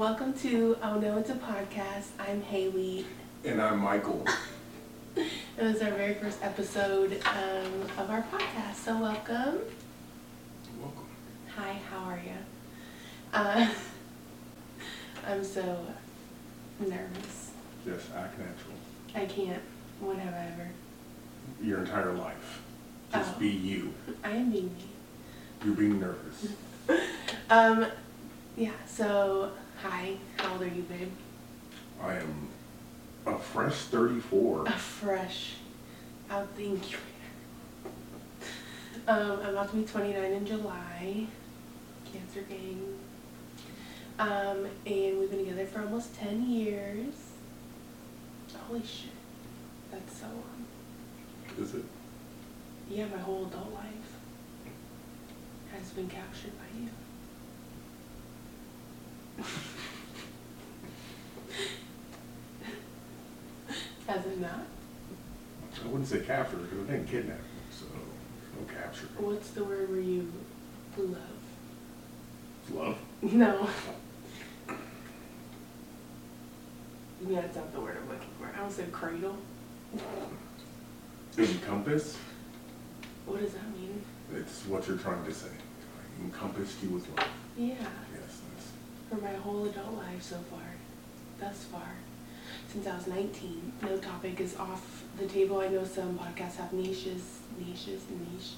welcome to Oh No It's a Podcast. I'm Haley. And I'm Michael. It was our very first episode um, of our podcast, so welcome. Welcome. Hi, how are you? Uh, I'm so nervous. Yes, act natural. I can't. What have I ever? Your entire life. Just Oh. be you. I am being me. You're being nervous. Um, yeah, so, hi, how old are you, babe? I am a fresh 34. A fresh out the incubator. Um, I'm about to be 29 in July. Cancer gang. Um, and we've been together for almost 10 years. Holy shit. That's so long. Is it? Yeah, my whole adult life has been captured by you. Has it not? I wouldn't say capture because I didn't kidnap so no capture. What's the word where you love? Love? No. Yeah, that's not the word I'm looking for. I almost say cradle. Encompass? What does that mean? It's what you're trying to say. I encompassed you with love. Yeah. For my whole adult life so far, thus far, since I was 19. No topic is off the table. I know some podcasts have niches, niches, niche.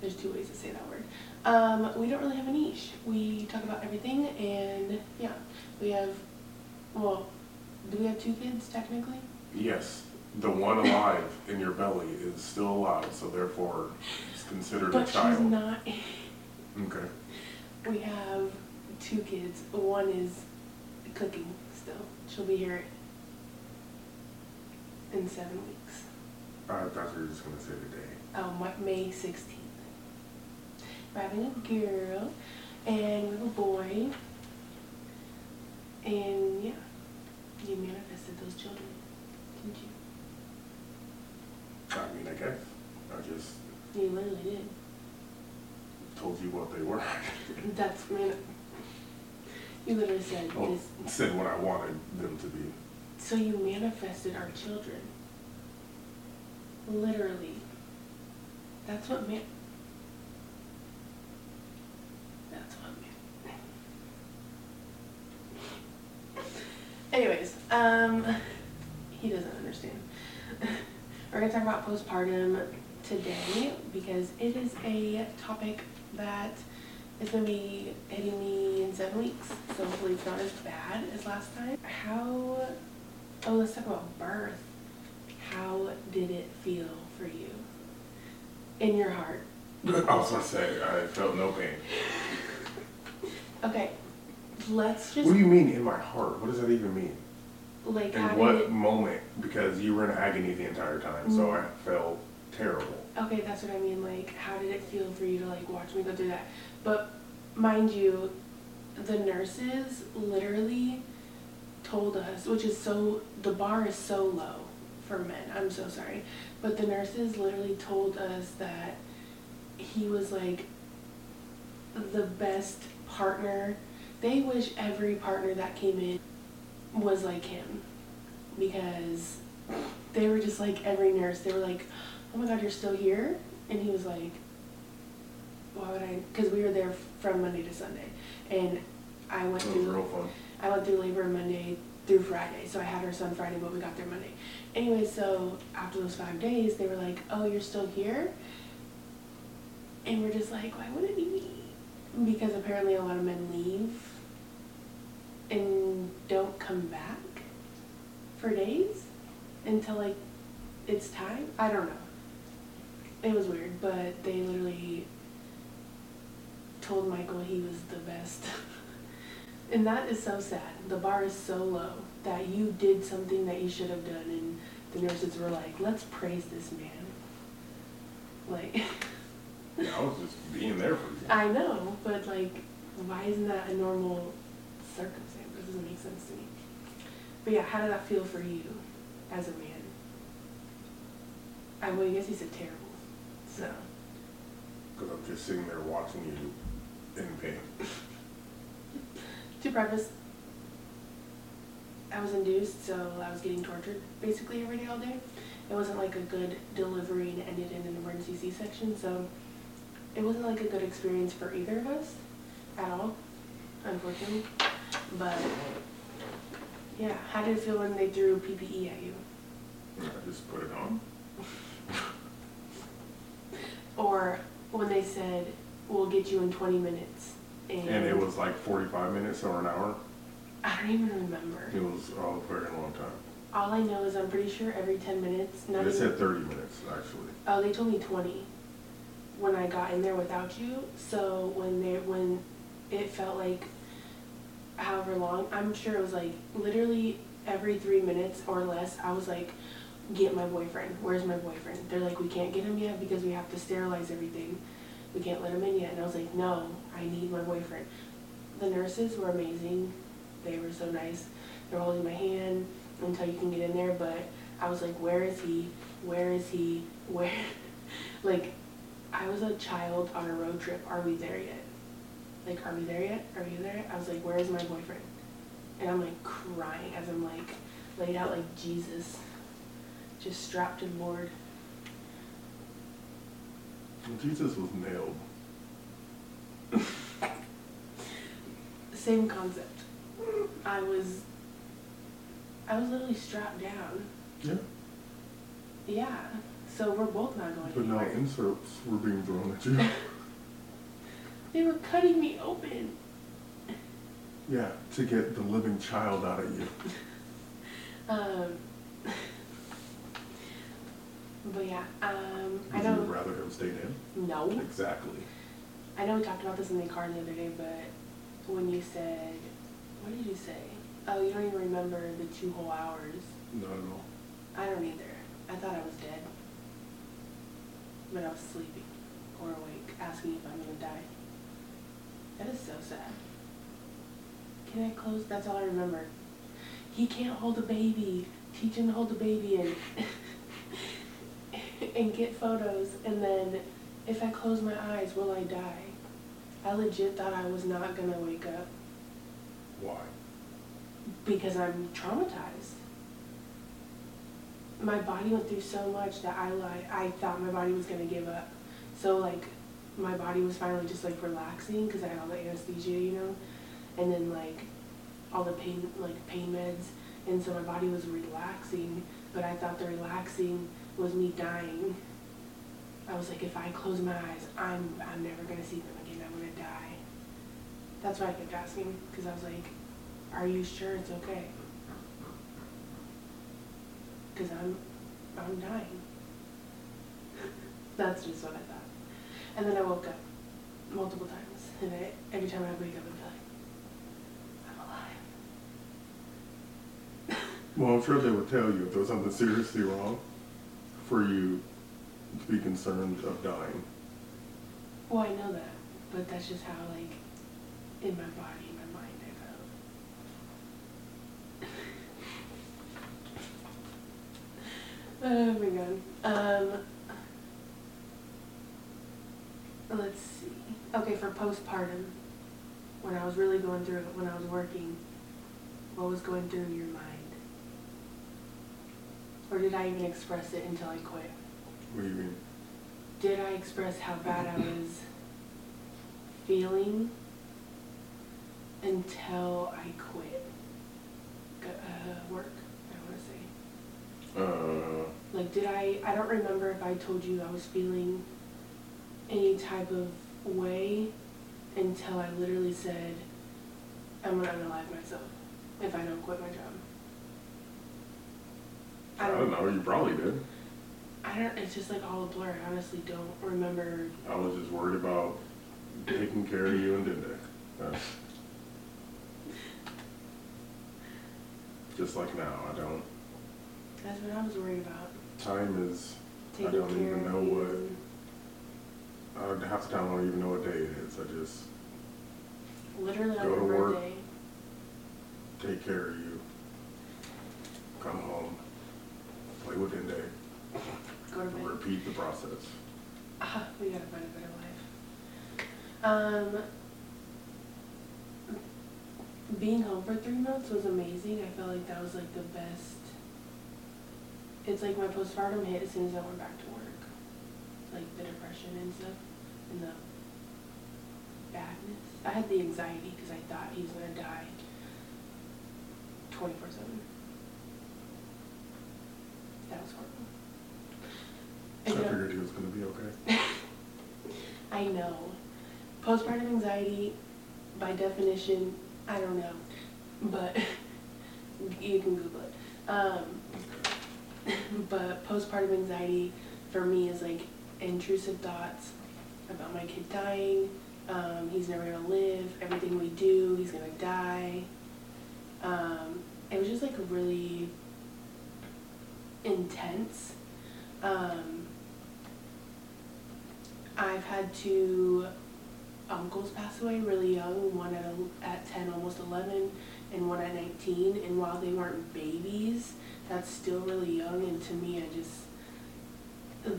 There's two ways to say that word. Um, we don't really have a niche. We talk about everything, and yeah, we have. Well, do we have two kids technically? Yes, the one alive in your belly is still alive, so therefore it's considered But a she's child. not. Okay. We have two kids. One is cooking still. She'll be here in seven weeks. Oh, I thought you were just gonna say today. Oh, my, May 16th. We're having a girl and we have a boy. And yeah, you manifested those children, didn't you? I mean, I guess I just You literally did. told you what they were. That's, man, you literally said Well, this. said what I wanted them to be. So you manifested our children. Literally. That's what man. That's what man. Anyways, um, he doesn't understand. We're gonna talk about postpartum today because it is a topic that is gonna be hitting me in seven weeks. So hopefully it's not as bad as last time. How Oh, let's talk about birth. How did it feel for you? In your heart. I was gonna say I felt no pain. Okay, let's just What do you mean in my heart? What does that even mean? like In what it, moment? Because you were in agony the entire time, so Mm. I felt terrible. Okay, that's what I mean. Like, how did it feel for you to like watch me go through that? But mind you, the nurses literally told us, which is so the bar is so low for men. I'm so sorry, but the nurses literally told us that he was like the best partner. They wish every partner that came in was like him because they were just like every nurse. They were like, "Oh my God, you're still here," and he was like, "Why would I?" Because we were there from Monday to Sunday, and I went It was through. real fun. I went through labor Monday through Friday, so I had her son Friday, but we got there Monday. Anyway, so after those five days, they were like, "Oh, you're still here," and we're just like, "Why wouldn't it be me?" Because apparently a lot of men leave and don't come back for days until like it's time. I don't know. It was weird, but they literally told Michael he was the best. and that is so sad. The bar is so low that you did something that you should have done and the nurses were like, "Let's praise this man." Like Yeah, I was just being there for you. I know, but like, why isn't that a normal circumstance? It doesn't make sense to me. But yeah, how did that feel for you as a man? I well, I guess you said terrible. So Because I'm just sitting there watching you in pain. to preface, I was induced, so I was getting tortured basically every day all day. It wasn't like a good delivery and ended in an emergency C-section, so it wasn't like a good experience for either of us at all, unfortunately. But yeah, how did it feel when they threw PPE at you? I just put it on. Or when they said, we'll get you in 20 minutes? And, And it was like forty-five minutes or an hour. I don't even remember. It was a very long time. All I know is I'm pretty sure every 10 minutes, not They even. said thirty minutes, actually. Oh, they told me 20 when I got in there without you. So when they when it felt like however long, I'm sure it was like literally every three minutes or less. I was like, "Get my boyfriend. Where's my boyfriend?" They're like, "We can't get him yet because we have to sterilize everything. We can't let him in yet." And I was like, "No, I need my boyfriend." The nurses were amazing. They were so nice. They're holding my hand until you can get in there, but I was like, "Where is he? Where is he? Where?" like, I was a child on a road trip. Are we there yet? Like, are we there yet? Are you there? I was like, where is my boyfriend? And I'm like crying as I'm like laid out like Jesus, just strapped the board. Jesus was nailed. Same concept. I was, I was literally strapped down. Yeah. Yeah. So we're both not going But now inserts were being thrown at you. They were cutting me open. Yeah, to get the living child out of you. Um, but yeah, um, I Would you know. rather have stayed in? No. Exactly. I know we talked about this in the car the other day, but when you said, what did you say? Oh, you don't even remember the two whole hours. Not at all. I don't either. I thought I was dead. But I was sleeping or awake, asking if I'm gonna die. That is so sad. Can I close? That's all I remember. He can't hold a baby. Teach him to hold a baby and and get photos. And then if I close my eyes, will I die? I legit thought I was not gonna wake up Why? because I'm traumatized. My body went through so much that I like I thought my body was gonna give up. So like my body was finally just like relaxing because I had all the anesthesia, you know, and then like all the pain like pain meds, and so my body was relaxing. But I thought the relaxing was me dying. I was like, if I close my eyes, I'm I'm never gonna see them again. I'm gonna die. That's why I kept asking because I was like, are you sure it's okay? Because I'm, I'm dying. That's just what I thought. And then I woke up multiple times, and I, every time I wake up, be like, I'm alive. Well, I'm sure they would tell you if there was something seriously wrong for you to be concerned of dying. Well, I know that, but that's just how, like, in my body, in my mind, I felt. oh my god. Um, let's see. Okay, for postpartum, when I was really going through it, when I was working, what was going through your mind? Or did I even express it until I quit? What do you mean? did I express how bad I was feeling until I quit go- uh, work, I want to say. Uh, Like, did I, I don't remember if I told you I was feeling any type of way until I literally said, I'm gonna unalive myself if I don't quit my job. I don't know, you probably did. I don't, it's just like all a blur. I honestly don't remember I was just worried about taking care of you and. That's just like now, I don't, That's what I was worried about. time is, I don't even know what, I, half the time I don't even know what day it is, I just Literally Go to work. birthday. take care of you. Come home, play with Dinde, Go to bed. repeat the process. Ah, we gotta find a better life. Um, being home for three months was amazing. I felt like that was like the best. It's like my postpartum hit as soon as I went back to work, like the depression and stuff, and the badness. I had the anxiety because I thought he was gonna die. Twenty four seven. That was horrible. I And, you know- figured he was gonna be okay. I know. Postpartum anxiety, by definition, I don't know, but you can Google it. Um, but postpartum anxiety for me is like intrusive thoughts about my kid dying. Um, he's never gonna live. Everything we do, he's gonna die. Um, it was just like a really intense. Um, I've had two uncles pass away really young, one at, at 10, almost 11, and one at 19. And while they weren't babies, that's still really young. And to me, I just,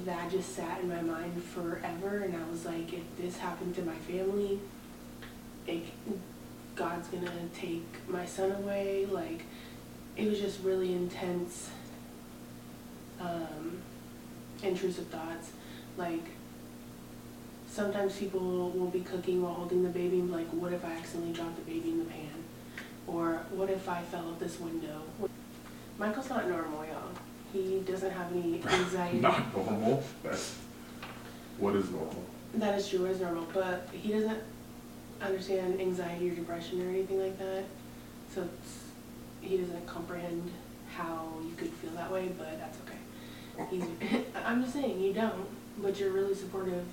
that just sat in my mind forever. And I was like, if this happened to my family, it, God's gonna take my son away. Like, it was just really intense, um, intrusive thoughts. Like, sometimes people will be cooking while holding the baby like, what if I accidentally dropped the baby in the pan? Or what if I fell out this window? Michael's not normal, y'all. He doesn't have any anxiety. Not normal, that's, what is normal? That is true, is normal, but he doesn't understand anxiety or depression or anything like that. So it's, he doesn't comprehend how you could feel that way, but that's okay. He's, I'm just saying, you don't, but you're really supportive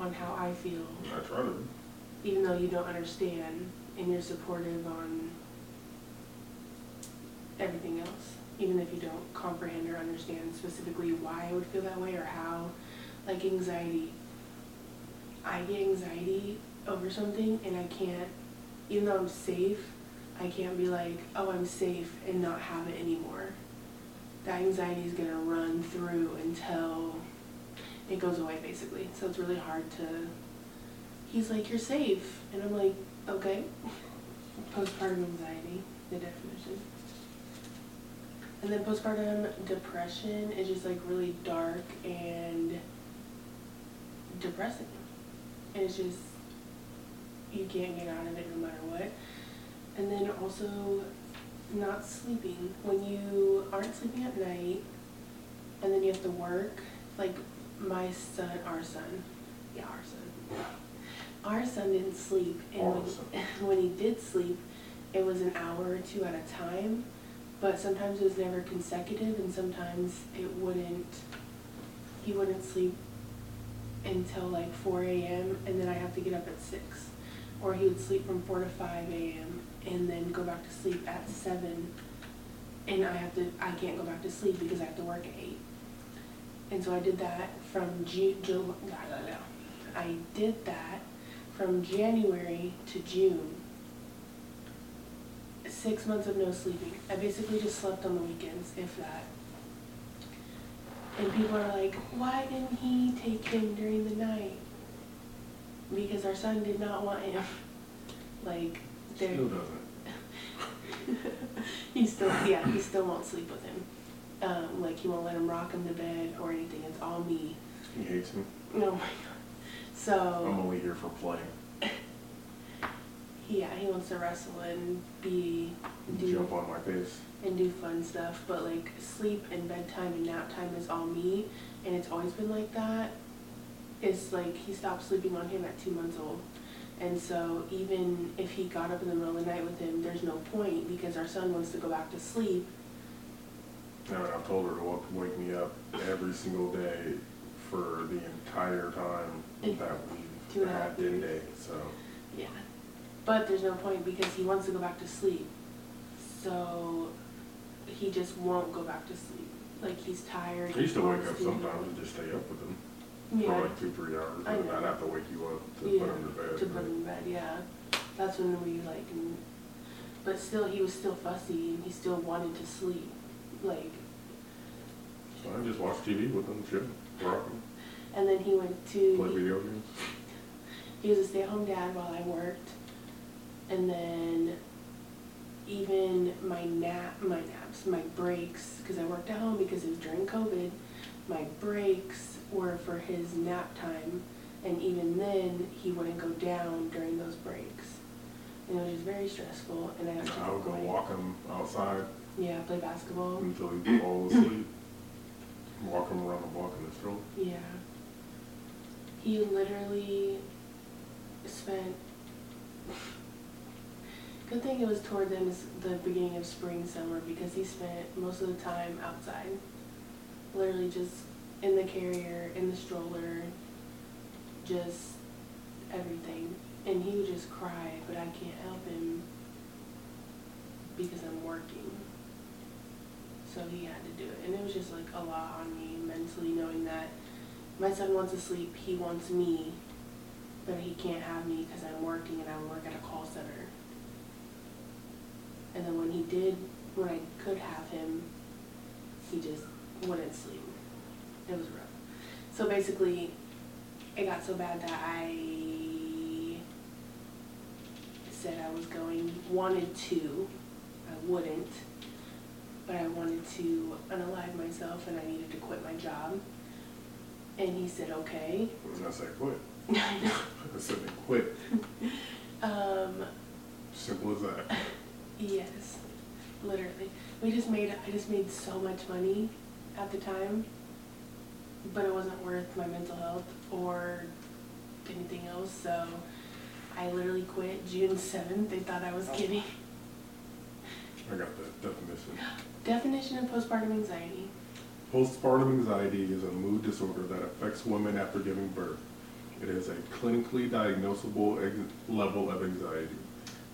on how I feel. I try to, even though you don't understand and you're supportive on everything else, even if you don't comprehend or understand specifically why I would feel that way or how, like anxiety. I get anxiety over something and I can't, even though I'm safe, I can't be like, oh, I'm safe and not have it anymore. That anxiety is gonna run through until it goes away basically. So it's really hard to he's like, You're safe and I'm like, Okay. Postpartum anxiety, the definition. And then postpartum depression is just like really dark and depressing. And it's just you can't get out of it no matter what. And then also not sleeping. When you aren't sleeping at night and then you have to work, like my son, our son, yeah, our son. Our son didn't sleep, and when, son. when he did sleep, it was an hour or two at a time. But sometimes it was never consecutive, and sometimes it wouldn't. He wouldn't sleep until like 4 a.m. and then I have to get up at six, or he would sleep from 4 to 5 a.m. and then go back to sleep at seven, and I have to. I can't go back to sleep because I have to work at eight. And so I did that from June, July, I did that from January to June. Six months of no sleeping. I basically just slept on the weekends, if that. And people are like, why didn't he take him during the night? Because our son did not want him. Like, they're. still doesn't. he still, yeah, he still won't sleep with him. Um, like he won't let him rock him to bed or anything. It's all me. He hates me. Oh my god. So. I'm only here for playing. yeah, he wants to wrestle and be do Jump on my face. and do fun stuff. But like sleep and bedtime and nap time is all me, and it's always been like that. It's like he stopped sleeping on him at two months old. And so even if he got up in the middle of the night with him, there's no point because our son wants to go back to sleep I've told her to wa- wake me up every single day for the entire time that two we've and a half had den years. day, so. Yeah. But there's no point because he wants to go back to sleep. So he just won't go back to sleep. Like he's tired. I used to wake wants up to- sometimes and just stay up with him for Yeah. like two, three hours, I and know. I'd have to wake you up to Yeah, put him to bed. To put him in bed, yeah. That's when we like, n- but still, he was still fussy and he still wanted to sleep. Like, So I just watch TV with him, rock him, and then he went to. play video games. he was a stay-at-home dad while I worked. And then even my nap, my naps, my breaks, because I worked at home because it was during COVID, my breaks were for his nap time, and even then, he wouldn't go down during those breaks. And it was just very stressful, and I had to I would go quit. walk him outside Yeah, play basketball. until he falls asleep. Walk him around the block in the stroller. Yeah. He literally spent. Good thing it was toward the, end of the beginning of spring, summer, because he spent most of the time outside. Literally just in the carrier, in the stroller, just everything. And he would just cry, but I can't help him because I'm working. So he had to do it. And it was just like a lot on me mentally knowing that my son wants to sleep, he wants me, but he can't have me because I'm working and I work at a call center. And then when he did, when I could have him, he just wouldn't sleep. It was rough. So basically, it got so bad that I said I was going, wanted to, I wouldn't, but I wanted to unalive myself and I needed to quit my job. And he said, okay. And I said, quit. I know. I said, quit. Um, Simple as that. yes, literally. We just made, I just made so much money at the time, but it wasn't worth my mental health or anything else, so I literally quit June seventh. They thought I was oh. kidding. I got the definition. Definition of postpartum anxiety. Postpartum anxiety is a mood disorder that affects women after giving birth. It is a clinically diagnosable level of anxiety.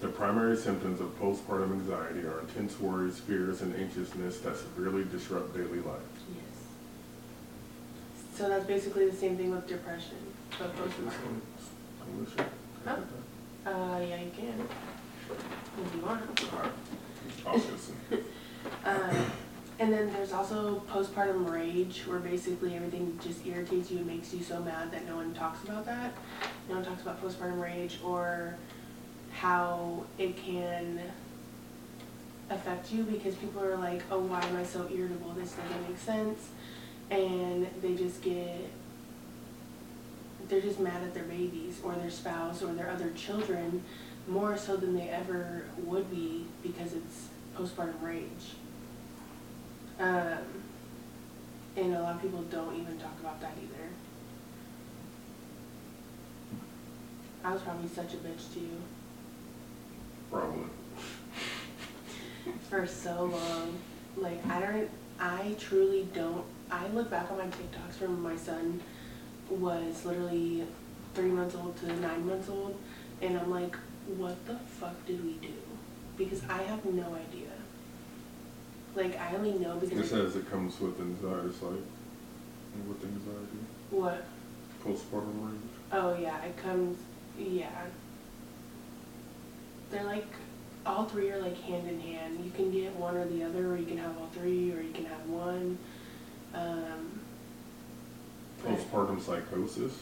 The primary symptoms of postpartum anxiety are intense worries, fears, and anxiousness that severely disrupt daily life. Yes. So that's basically the same thing with depression, but postpartum. Huh? Uh, yeah, you can, if you want. I'll. Uh, and then there's also postpartum rage, where basically everything just irritates you and makes you so mad that no one talks about that. No one talks about postpartum rage or how it can affect you because people are like, oh, why am I so irritable? This doesn't make sense. And they just get, they're just mad at their babies or their spouse or their other children more so than they ever would be because it's postpartum rage. Um, and a lot of people don't even talk about that either. I was probably such a bitch to you Probably. for so long. Like I don't, I truly don't. I look back on my TikToks from my son was literally three months old to nine months old, and I'm like, what the fuck did we do? Because I have no idea. Like I only know because It says it comes with anxiety, it's like, with anxiety, what? postpartum rage. Oh yeah, it comes. Yeah. They're like all three are like hand in hand. You can get one or the other, or you can have all three, or you can have one. Um, Postpartum psychosis.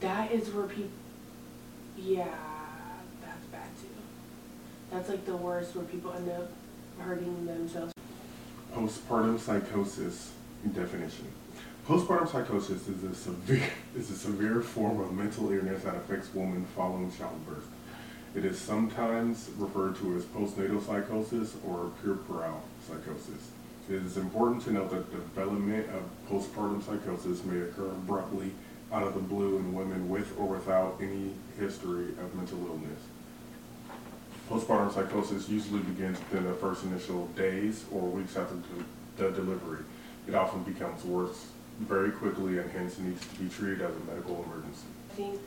that is where people. Yeah, that's bad too. That's like the worst, where people end up hurting themselves. Postpartum psychosis definition. Postpartum psychosis is a severe is a severe form of mental illness that affects women following childbirth. It is sometimes referred to as postnatal psychosis or puerperal psychosis. It is important to note that development of postpartum psychosis may occur abruptly out of the blue in women with or without any history of mental illness. Postpartum psychosis usually begins within the first initial days or weeks after the the delivery. It often becomes worse very quickly and hence needs to be treated as a medical emergency. I think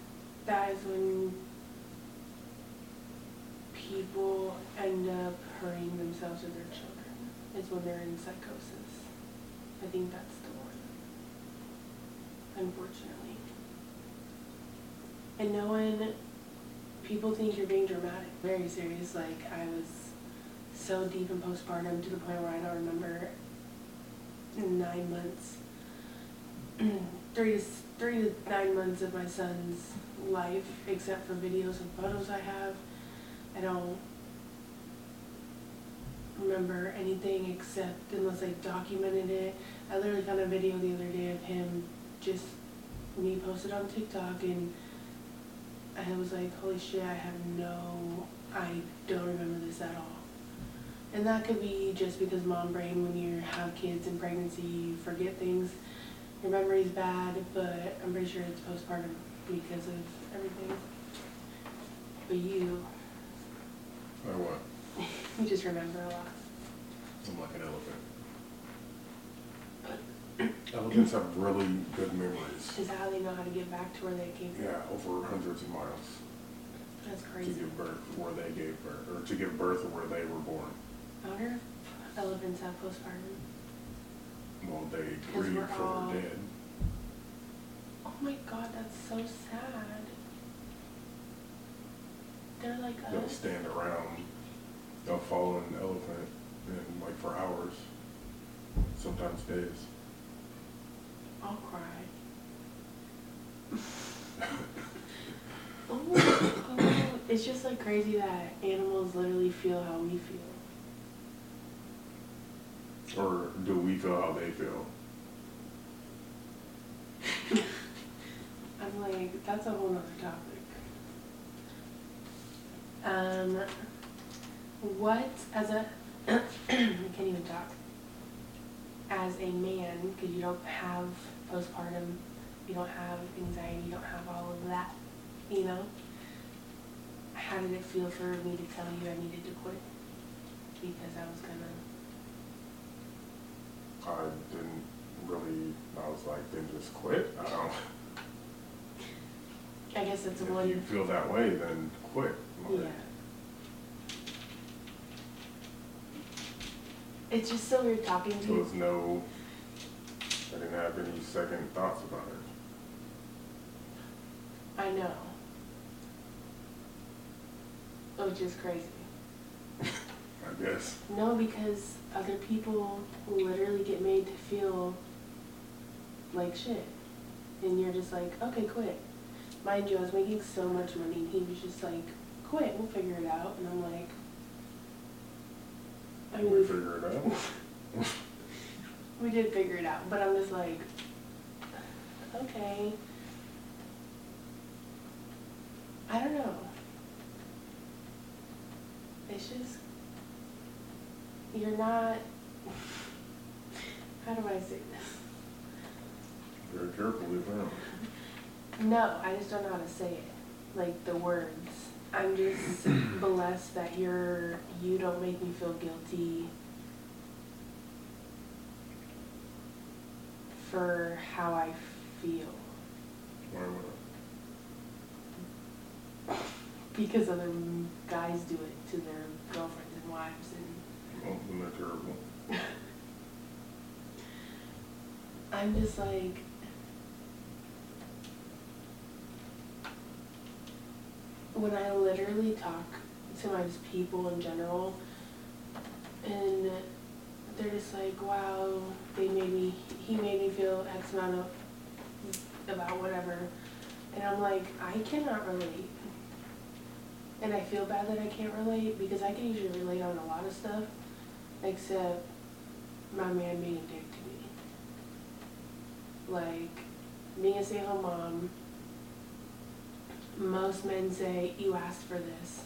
that is when people end up hurting themselves or their children, is when they're in psychosis. I think that's the one, unfortunately. And no one, people think you're being dramatic, very serious, like I was so deep in postpartum to the point where I don't remember nine months three to three to nine months of my son's life, except for videos and photos I have. I don't. remember anything except unless I documented it. I literally found a video the other day of him just me posted on TikTok and I was like, holy shit, I have no, I don't remember this at all. And that could be just because mom brain, when you have kids in pregnancy, you forget things. Your memory's bad, but I'm pretty sure it's postpartum because of everything. But you, Or what? you just remember a lot. I'm like an elephant. Elephants have really good memories. Is that how they know how to get back to where they came from? Yeah, over hundreds of miles That's crazy. to crazy. give birth where they gave birth, or to give birth where they were born. Wonder elephants have postpartum. Well, they 'Cause grieve we're for all- their dead. Oh my god, that's so sad. They're like They'll us. stand around, they'll follow an elephant and like for hours, sometimes days. I'll cry. oh, oh, it's just like crazy that animals literally feel how we feel. Or do we feel how they feel? I'm like, that's a whole nother topic. Um, what, as a, I can't even talk. As a man, because you don't have postpartum, you don't have anxiety, you don't have all of that, you know? How did it feel for me to tell you I needed to quit? Because I was gonna, I didn't really, I was like, then just quit. I don't, I guess it's if one. you feel that way, then quit. Yeah. It's just so weird talking to There you. was no, I didn't have any second thoughts about it. I know. Which is crazy. I guess. No, because other people literally get made to feel like shit. And you're just like, okay, quit. Mind you, I was making so much money he was just like, quit, we'll figure it out. And I'm like, I mean, We figure it out. we did figure it out, but I'm just like, okay. I don't know. It's just, you're not, how do I say this? Very carefully, apparently. No, I just don't know how to say it, like the words. I'm just blessed that you're, you don't make me feel guilty for how I feel. Why would Because other guys do it to their girlfriends and wives and I? Well, then they're terrible. I'm just like, when I literally talk to my people in general, and they're just like, wow, they made me, he made me feel X amount of, about whatever. And I'm like, I cannot relate. And I feel bad that I can't relate because I can usually relate on a lot of stuff, except my man being a dick to me. Like, being a stay-at-home mom, most men say, you asked for this.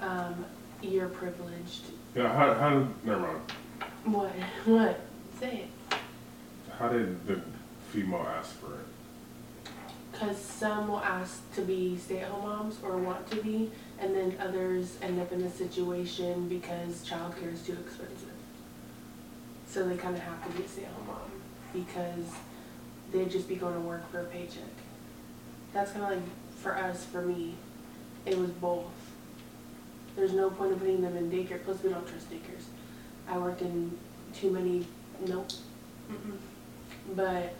Um, you're privileged. Yeah, how, how, did- never mind. What? What? Say it. How did the female ask for it? Because some will ask to be stay-at-home moms or want to be, and then others end up in a situation because childcare is too expensive. So they kind of have to be a stay-at-home mom because they'd just be going to work for a paycheck. That's kind of like for us, for me, it was both. There's no point in putting them in daycare. Plus, we don't trust daycares. I worked in too many. Nope. Mm-mm. But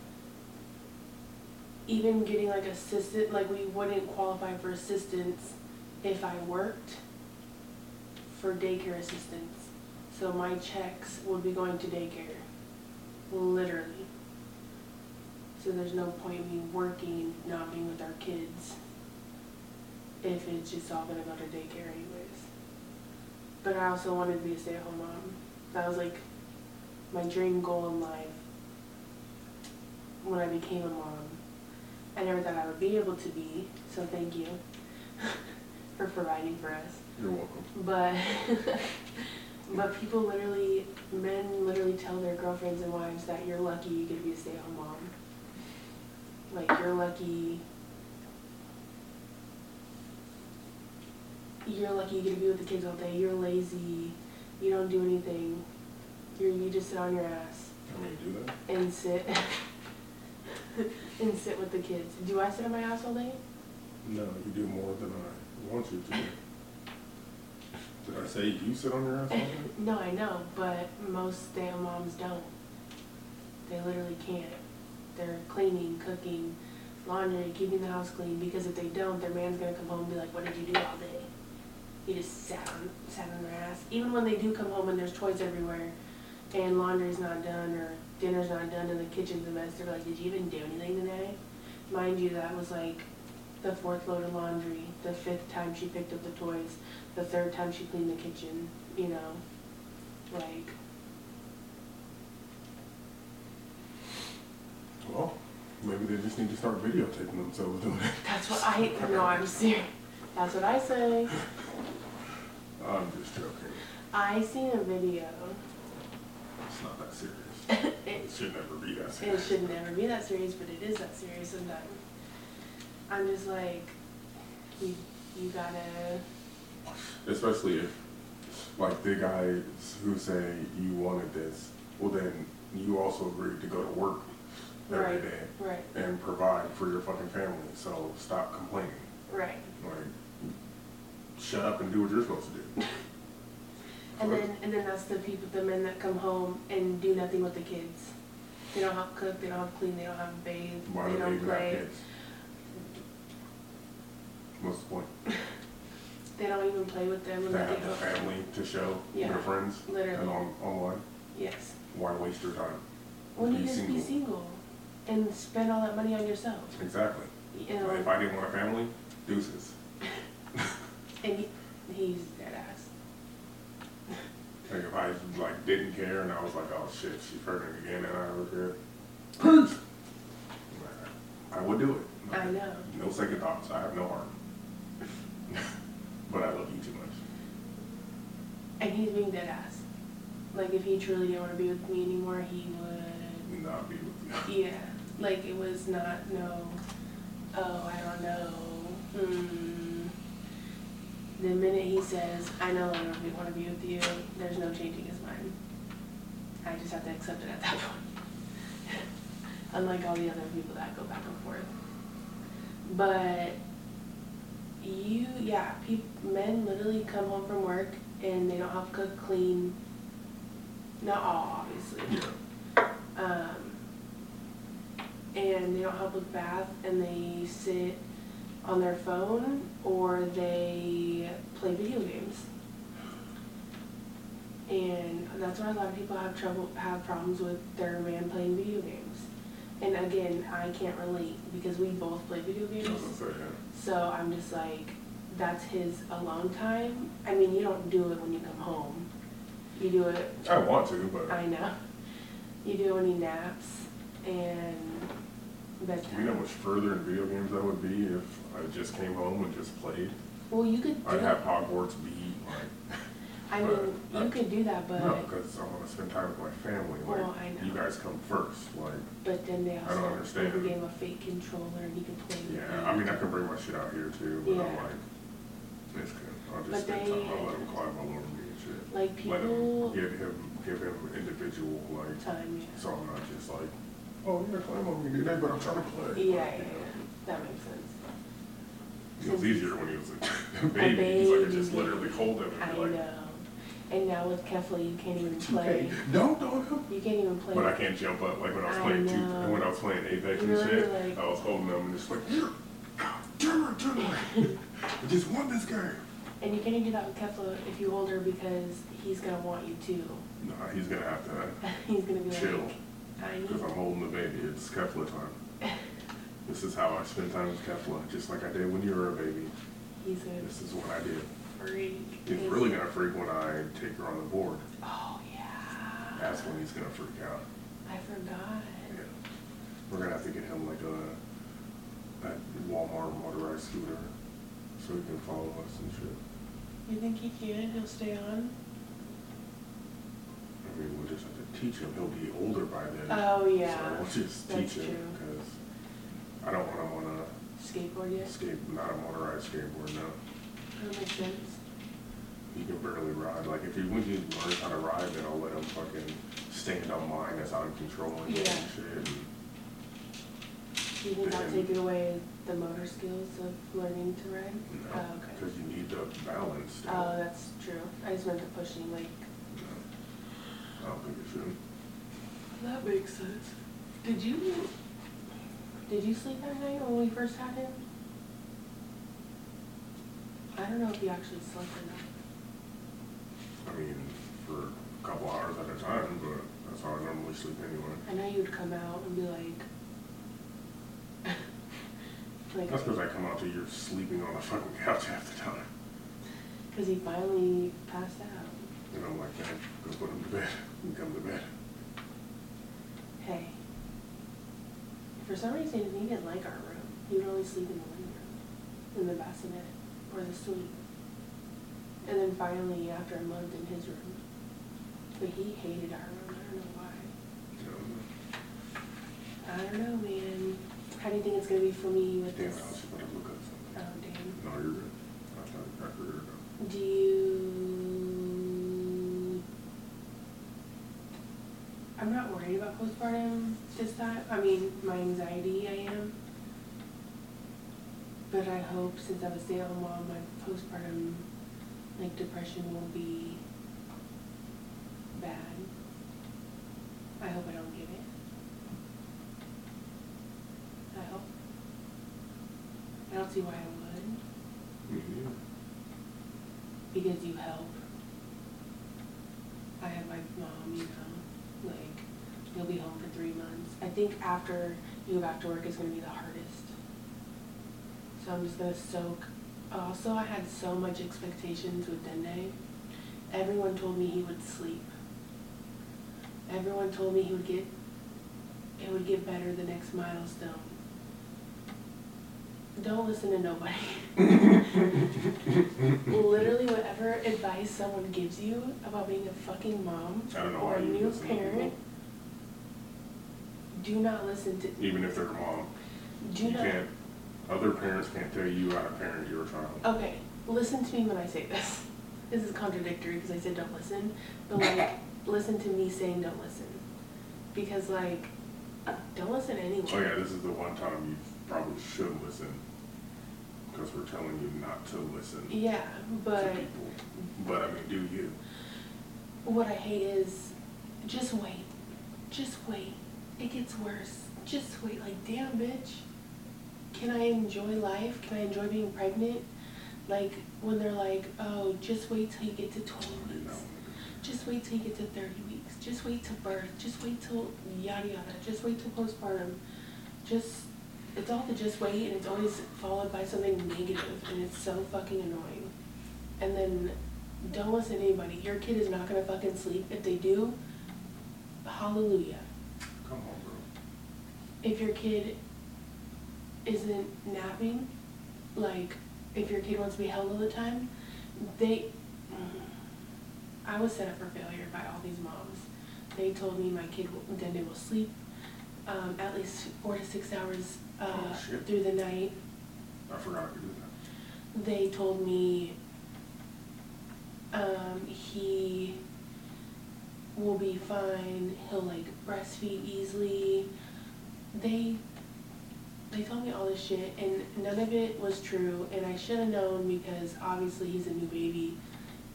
even getting like assistant, like we wouldn't qualify for assistance if I worked for daycare assistance. So my checks would be going to daycare, literally. So there's no point in me working, not being with our kids, if it's just all gonna go to daycare anyways. but I also wanted to be a stay-at-home mom. That was like my dream goal in life when I became a mom. I never thought I would be able to be, so thank you for providing for us. You're welcome. But but people literally men literally tell their girlfriends and wives that you're lucky you get to be a stay-at-home mom. Like you're lucky you're lucky you get to be with the kids all day. You're lazy. You don't do anything. You you just sit on your ass Can we do that? and sit and sit with the kids. Do I sit on my ass all day? No, you do more than I want you to. Did I say you sit on your ass all day? No, I know, but most stay-at-home moms don't. They literally can't. They're cleaning, cooking, laundry, keeping the house clean, because if they don't, their man's gonna come home and be like, what did you do all day? You just sat on, sat on their ass. Even when they do come home and there's toys everywhere, and laundry's not done, or dinner's not done, and the kitchen's a mess, they're like, did you even do anything today? Mind you, that was like the fourth load of laundry, the fifth time she picked up the toys, the third time she cleaned the kitchen, you know, like, Well, maybe they just need to start videotaping themselves doing it. that's what I, no, I'm serious. That's what I say. I'm just joking. I seen a video. It's not that serious. It, It should never be that serious. it serious. should never be that serious, but it is that serious sometimes. I'm just like, you, you gotta, Especially if, like the guys who say you wanted this, well then you also agreed to go to work every Right. day right, and provide for your fucking family. So stop complaining. right. Like, shut up and do what you're supposed to do. And then, and then that's the people, the men that come home and do nothing with the kids. They don't help cook, they don't help clean, they don't have bathe, Why they do they don't even have play. kids? What's the point? They don't even play with them when To they have home. family to show Yeah, their friends literally. and on, online? Yes. Why waste your time? When you Be just be single. single and spend all that money on yourself, Exactly. you know, If I didn't want a family, deuces. and he, he's dead ass. Like if I like didn't care and I was like, oh shit, she's pregnant again and I cared. Peace. I would do it. I know. No second thoughts. I have no heart. but I love you too much. And he's being dead ass. Like if he truly didn't want to be with me anymore, he would. Not be with you. Yeah. Like it was not no. Oh, I don't know. Hmm. The minute he says, "I no longer want to be with you," there's no changing his mind. I just have to accept it at that point. Unlike all the other people that go back and forth. But you, yeah, peop, men literally come home from work and they don't have to cook, clean. Not all, obviously. Um, and they don't help with bath and they sit on their phone or they play video games. And that's why a lot of people have trouble, have problems with their man playing video games. And again, I can't relate because we both play video oh, games. say, yeah. So I'm just like, that's his alone time. I mean, you don't do it when you come home. You do it I want to, but I know. You do when he naps and bedtime. you know how much further in video games I would be if I just came home and just played? Well, you could do I'd have Hogwarts beat, like, I mean, but- you could do that, but no, because I wanna spend time with my family, Well, I like, know. you guys come first, like, but then they I don't also have understand. a game of fake controller and you can play. with yeah, it. I mean, I can bring my shit out here too, but I'm Yeah. like, it's good, I'll But just spend they- time, I'll let him climb all over me and shit. Like Let people him, give him, give him individual, like, time, yeah. so I'm not just like, oh, you're gonna climb on me today, but I'm trying to play. Yeah, Like, yeah, yeah. That makes sense. It was easier when he was a baby, he's like, I just baby. literally hold him I and be like, know. And now with Kefla, you can't even "2K, play. don't on him. You can't even play. But I can't jump up, like when I was I playing two, know. when I was playing Apex and You're shit, like- I was holding them and just like, here, turn around, turn around. I just won this game. And you can't even do that with Kefla if you hold her because he's gonna want you to. Nah, he's gonna have to he's gonna be chill, like, I need. because I'm holding the baby, it's Kefla time. This is how I spend time with Kefla, just like I did when you were a baby. He's gonna. This is what I did. freak. He's Is- really gonna freak when I take her on the board. Oh, yeah. That's when he's gonna freak out. I forgot. Yeah. We're gonna have to get him like a, a Walmart motorized scooter so he can follow us and shit. You think he can? He'll stay on? I mean, we'll just have to teach him. He'll be older by then. Oh, yeah. So we'll just That's teach him true. because I don't want him on a Skateboard a yet? skate, not a motorized skateboard now. That makes sense. He can barely ride. Like if he when he learns how to ride, then I'll let him fucking stand on mine that's out of control and Yeah. shit. And you think that'll Then- take away the motor skills of learning to ride? No, Oh, okay. because you need the balance. still. Oh, that's true. I just meant the pushing, like, No, I don't think it should. that makes sense. Did you, did you sleep that night when we first had him? I don't know if you actually slept or not. I mean, for a couple hours at a time, but that's how I normally sleep anyway. I know you'd come out and be like, like, That's because I come out to you sleeping on the fucking couch half the time. because he finally passed out. And I'm like, man, go put him to bed and come to bed. Hey, for some reason he didn't like our room. He would only sleep in the living room, in the bassinet or the suite. And then finally, after a month in his room, but he hated our room. I don't know why. You know, I don't know, man. How do you think it's gonna be for me with damn, this? I was just gonna look up something. Oh, damn. No, you're good. I thought I figured it out. Do you? I'm not worried about postpartum this time. I mean, my anxiety, I am. But I hope since I'm a stay-at-home mom, my postpartum, like depression, won't be bad. I hope I don't get it. I hope. I don't see why I would neither. because you help. I think after you go back to work is gonna be the hardest. So I'm just gonna soak. Also, I had so much expectations with Dende. Everyone told me he would sleep. Everyone told me he would get, it would get better the next milestone. Don't listen to nobody. Literally, whatever advice someone gives you about being a fucking mom I don't know or a new parent, people. Do not listen to. Even if they're your mom. Do You not. can't, other parents can't tell you how to parent your child. Okay, listen to me when I say this. This is contradictory because I said don't listen, but like, listen to me saying don't listen. Because like, uh, don't listen to anyone. Oh yeah, this is the one time you probably should listen. Because we're telling you not to listen to Yeah, but people. But I mean, do you? what I hate is, just wait, just wait. It gets worse. Just wait. Like, damn, bitch. Can I enjoy life? Can I enjoy being pregnant? Like when they're like, oh, just wait till you get to 20 weeks. Just wait till you get to 30 weeks. Just wait till birth. Just wait till yada yada. Just wait till postpartum. Just, it's all the just wait and it's always followed by something negative and it's so fucking annoying. And then don't listen to anybody. Your kid is not gonna fucking sleep. If they do, hallelujah. Come on, bro. If your kid isn't napping, like if your kid wants to be held all the time, they. I was set up for failure by all these moms. They told me my kid then they will sleep um, at least four to six hours uh, Oh, through the night. I forgot to do that. They told me um, he will be fine. He'll like breastfeed easily. They they told me all this shit, and none of it was true. And I should have known because obviously he's a new baby.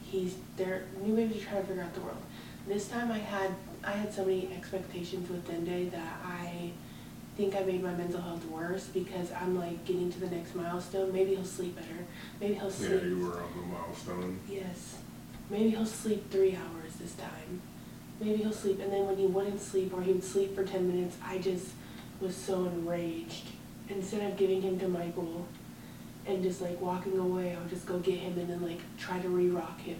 He's their new baby's trying to figure out the world. This time I had I had so many expectations with Dende that I think I made my mental health worse because I'm like getting to the next milestone. Maybe he'll sleep better. Maybe he'll sleep. Yeah, you were on the milestone. Yes. Maybe he'll sleep three hours this time. Maybe he'll sleep, and then when he wouldn't sleep or he would sleep for 10 minutes, I just was so enraged. Instead of giving him to Michael and just like walking away, I would just go get him and then like try to re-rock him.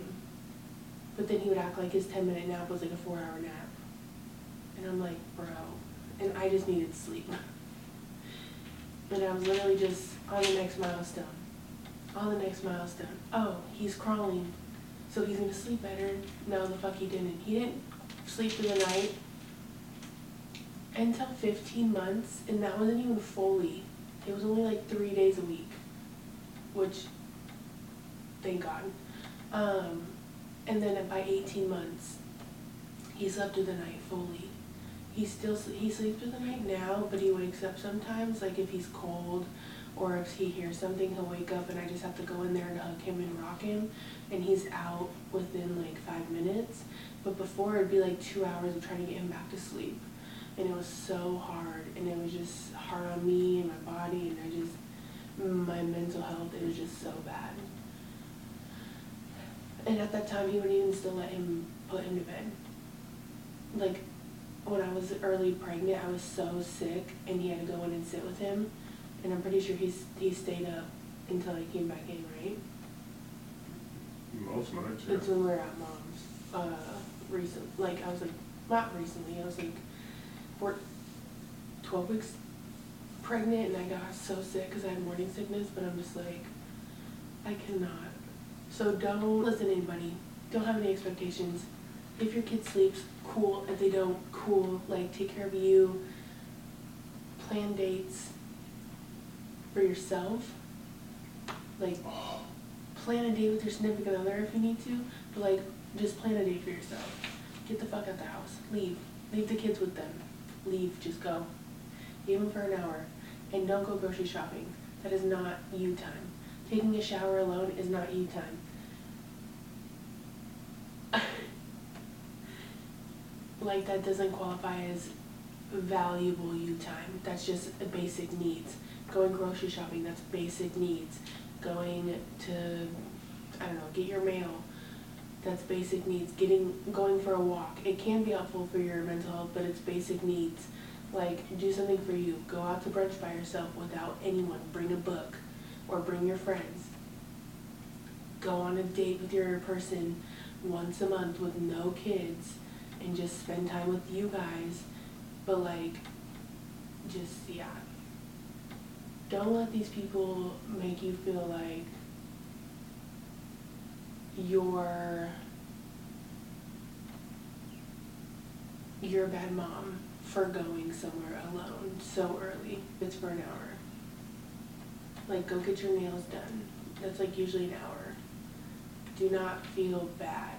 But then he would act like his ten minute nap was like a four hour nap. And I'm like, bro. And I just needed sleep. And I was literally just on the next milestone. On the next milestone. Oh, he's crawling. So he's gonna sleep better. No, the fuck he didn't. He didn't sleep through the night until 15 months, and that wasn't even fully. It was only like three days a week, which, thank God. Um, and then by 18 months, he slept through the night fully. He still he sleeps through the night now, but he wakes up sometimes, like if he's cold or if he hears something, he'll wake up and I just have to go in there and hug him and rock him, and he's out within like five minutes. But before it'd be like two hours of trying to get him back to sleep, and it was so hard, and it was just hard on me and my body, and I just my mental health. It was just so bad. And at that time, he wouldn't even still let him put him to bed. Like when I was early pregnant, I was so sick, and he had to go in and sit with him, and I'm pretty sure he's he stayed up until I came back in, right? Most nights, yeah. It's when we were at mom's, uh, recent, like, I was like, not recently, I was like, four, twelve weeks pregnant, and I got so sick because I had morning sickness, but I'm just like, I cannot. So don't listen to anybody, don't have any expectations. If your kid sleeps, cool, if they don't, cool, like, take care of you, plan dates for yourself, like, plan a date with your significant other if you need to, but like just plan a date for yourself. Get the fuck out the house. Leave. Leave the kids with them. Leave. Just go. Even for an hour. And don't go grocery shopping. That is not you time. Taking a shower alone is not you time. like that doesn't qualify as valuable you time. That's just basic needs. Going grocery shopping, that's basic needs going to, I don't know, get your mail. That's basic needs. Getting, going for a walk. It can be helpful for your mental health, but it's basic needs. Like, do something for you. Go out to brunch by yourself without anyone. Bring a book or bring your friends. Go on a date with your person once a month with no kids and just spend time with you guys. But like, just, yeah, don't let these people make you feel like you're you're a bad mom for going somewhere alone so early. It's for an hour. Like go get your nails done. That's like usually an hour. Do not feel bad.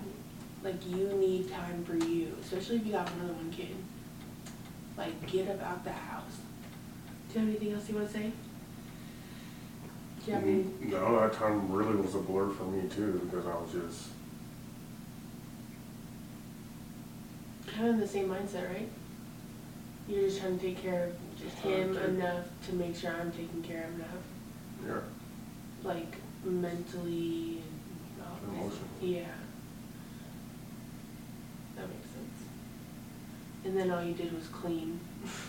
Like you need time for you, especially if you got more than one kid. Like get up out the house. Do you have anything else you want to say? Do you have any? No, that time really was a blur for me too, because I was just, kind of in the same mindset, right? You're just trying to take care of just him Okay. enough to make sure I'm taken care of enough, yeah, like mentally and all. Emotionally. Yeah. That makes sense. And then all you did was clean.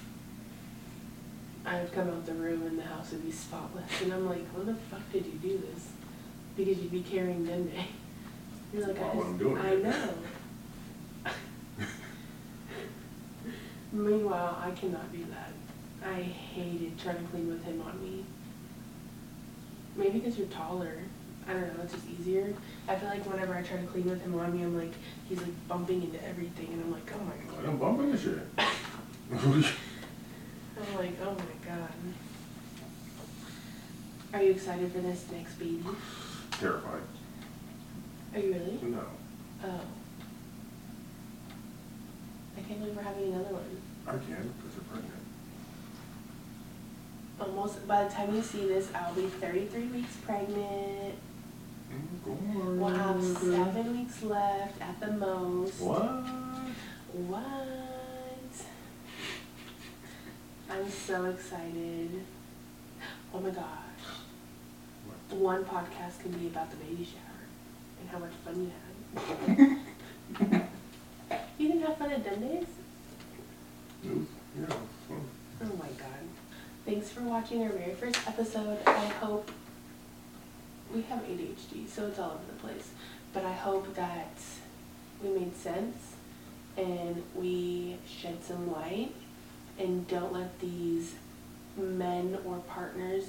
I would come out the room and the house would be spotless, and I'm like, when the fuck did you do this? Because you'd be carrying Dende. You're like, I just, I'm doing I it. know. Meanwhile, I cannot do that. I hated trying to clean with him on me. Maybe because you're taller. I don't know, it's just easier. I feel like whenever I try to clean with him on me, I'm like, he's like bumping into everything, and I'm like, oh my god. I'm bumping into shit. I'm like, oh my god. Are you excited for this next baby? Terrified. Are you really? No, Oh. I can't believe we're having another one. I can't, because you're pregnant. Almost, by the time you see this, I'll be 33 weeks pregnant. Mm. We'll have seven weeks left at the most. What? What? I'm so excited. Oh my gosh. One podcast can be about the baby shower and how much fun you had. you didn't have fun at? It was, yeah, fun. Oh my god. Thanks for watching our very first episode. I hope we have ADHD, so it's all over the place. But I hope that we made sense and we shed some light and don't let these men or partners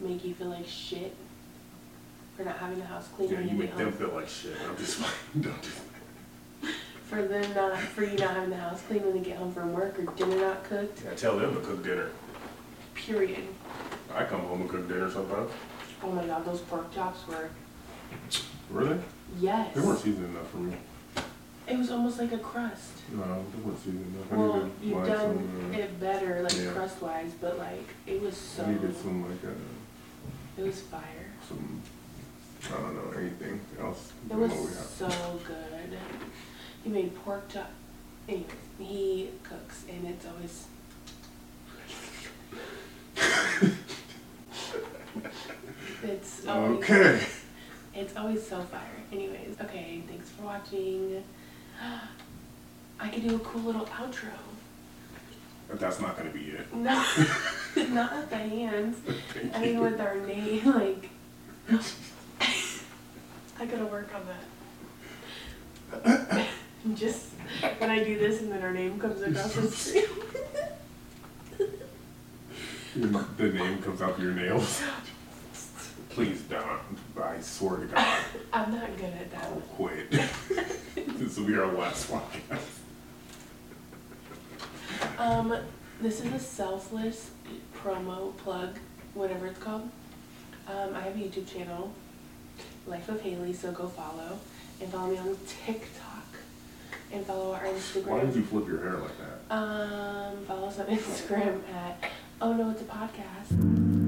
make you feel like shit for not having the house clean Yeah, when you make them home. feel like shit. I'm just like, don't do that. For them not, for you not having the house clean when they get home from work or dinner not cooked, Yeah, tell them to cook dinner. period. I come home and cook dinner sometimes. Oh my god, those pork chops were, Really? yes. They weren't seasoned enough for me. It was almost like a crust. No, they weren't seasoned enough. I Well, needed you've like done some, uh, it better, like yeah. crust wise, but like, it was so, I needed some like uh, it was fire. some I don't know anything else. It than was what we have. so good. He made pork chop. Anyways, he cooks, and it's always. it's always, Okay. It's always so fire. Anyways, okay. Thanks for watching. I could do a cool little outro. But that's not gonna be it. No, not with the hands. I mean, with our name, like. I gotta work on that. Just when I do this and then our name comes across the screen. the name comes out your nails. Please don't. I swear to God, I'm not good at that. I'll quit. this will be our last podcast. Um, this is a selfless promo plug, whatever it's called. Um, I have a YouTube channel, Life of Haley, so go follow. And follow me on TikTok. And follow our Instagram. Why did you flip your hair like that? Um, follow us on Instagram at Oh No It's a Podcast.